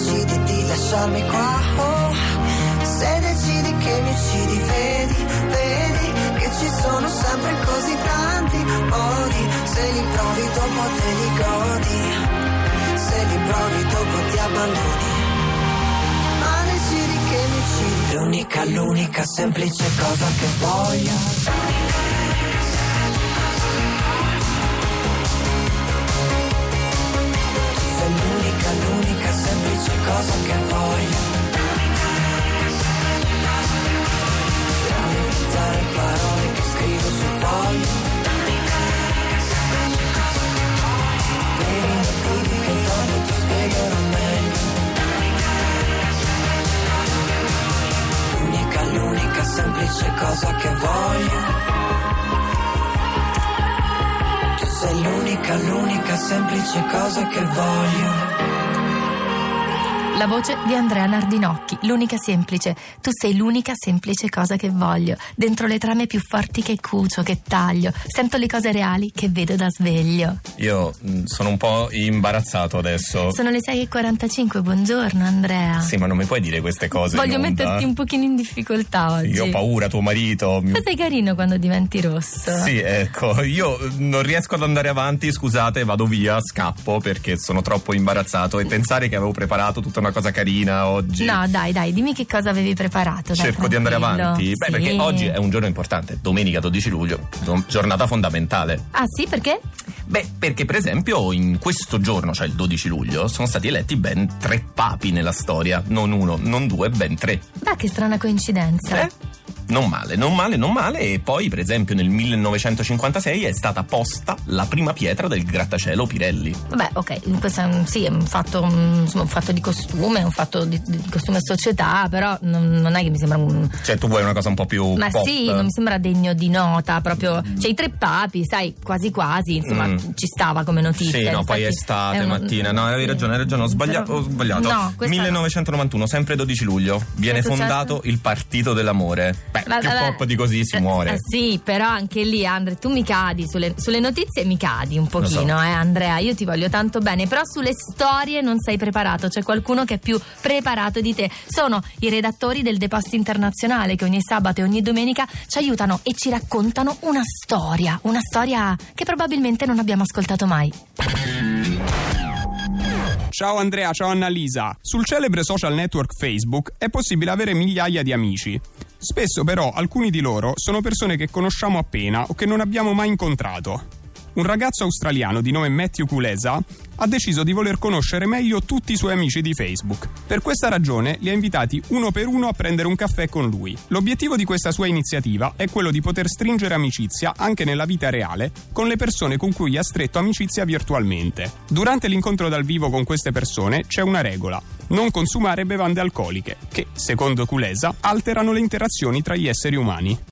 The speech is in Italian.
decidi di lasciarmi qua, oh, se decidi che mi uccidi, vedi, vedi che ci sono sempre così tanti modi, se li provi dopo te li godi, se li provi dopo ti abbandoni. Ma decidi che mi uccidi, l'unica, l'unica semplice cosa che voglio. Cosa che voglio. Tu sei l'unica, l'unica semplice cosa che voglio. La voce di Andrea Nardinocchi, l'unica semplice. Tu sei l'unica semplice cosa che voglio. Dentro le trame più forti che cucio, che taglio. Sento le cose reali che vedo da sveglio. Io mh, sono un po' imbarazzato adesso. Sono le 6.45, buongiorno Andrea. Sì, ma non mi puoi dire queste cose. Voglio metterti un pochino in difficoltà oggi. Io ho paura, tuo marito. Ma sei carino quando diventi rosso. Sì, ecco, io non riesco ad andare avanti, scusate, vado via, scappo perché sono troppo imbarazzato e pensare che avevo preparato tutta una cosa carina oggi. No, dai, dai, dimmi che cosa avevi preparato. dai, Cerco di andare avanti. Beh, Sì. perché oggi è un giorno importante, domenica 12 luglio, giornata fondamentale. Ah, sì, perché? Beh, perché per esempio in questo giorno, cioè il 12 luglio, sono stati eletti ben tre papi nella storia. Non uno, non due, ben tre. Beh, che strana coincidenza. Eh? Non male, non male, non male. E poi, per esempio, nel 1956 è stata posta la prima pietra del grattacielo Pirelli. Vabbè, ok, questo è un, sì, è un fatto, mm, insomma, un fatto di costume, un fatto di, di costume e società, però non, non è che mi sembra un. Cioè, tu vuoi una cosa un po' più Ma pop? sì, non mi sembra degno di nota, proprio. Cioè, i tre papi, sai, quasi quasi, insomma, Mm. ci stava come notizia. Sì, no, poi è estate, è un- mattina. No, avevi sì. ragione, hai ragione, ho sbagliato. Ho sbagliato. No, questa no. 1991, sempre 12 luglio, viene fondato il Partito dell'Amore. Beh, Ma- più vabbè. pop di così si muore. eh, sì, però anche lì, Andre, tu mi cadi sulle, sulle notizie, mi cadi un pochino, so. eh, Andrea. Io ti voglio tanto bene, però sulle storie non sei preparato. C'è qualcuno che è più preparato di te. Sono i redattori del The Post Internazionale che ogni sabato e ogni domenica ci aiutano e ci raccontano una storia. Una storia che probabilmente non abbiamo ascoltato mai. Ciao Andrea, ciao Annalisa. Sul celebre social network Facebook è possibile avere migliaia di amici. Spesso però alcuni di loro sono persone che conosciamo appena o che non abbiamo mai incontrato. Un ragazzo australiano di nome Matthew Kulesa ha deciso di voler conoscere meglio tutti i suoi amici di Facebook. Per questa ragione li ha invitati uno per uno a prendere un caffè con lui. L'obiettivo di questa sua iniziativa è quello di poter stringere amicizia anche nella vita reale con le persone con cui ha stretto amicizia virtualmente. Durante l'incontro dal vivo con queste persone c'è una regola: non consumare bevande alcoliche, che, secondo Kulesa, alterano le interazioni tra gli esseri umani.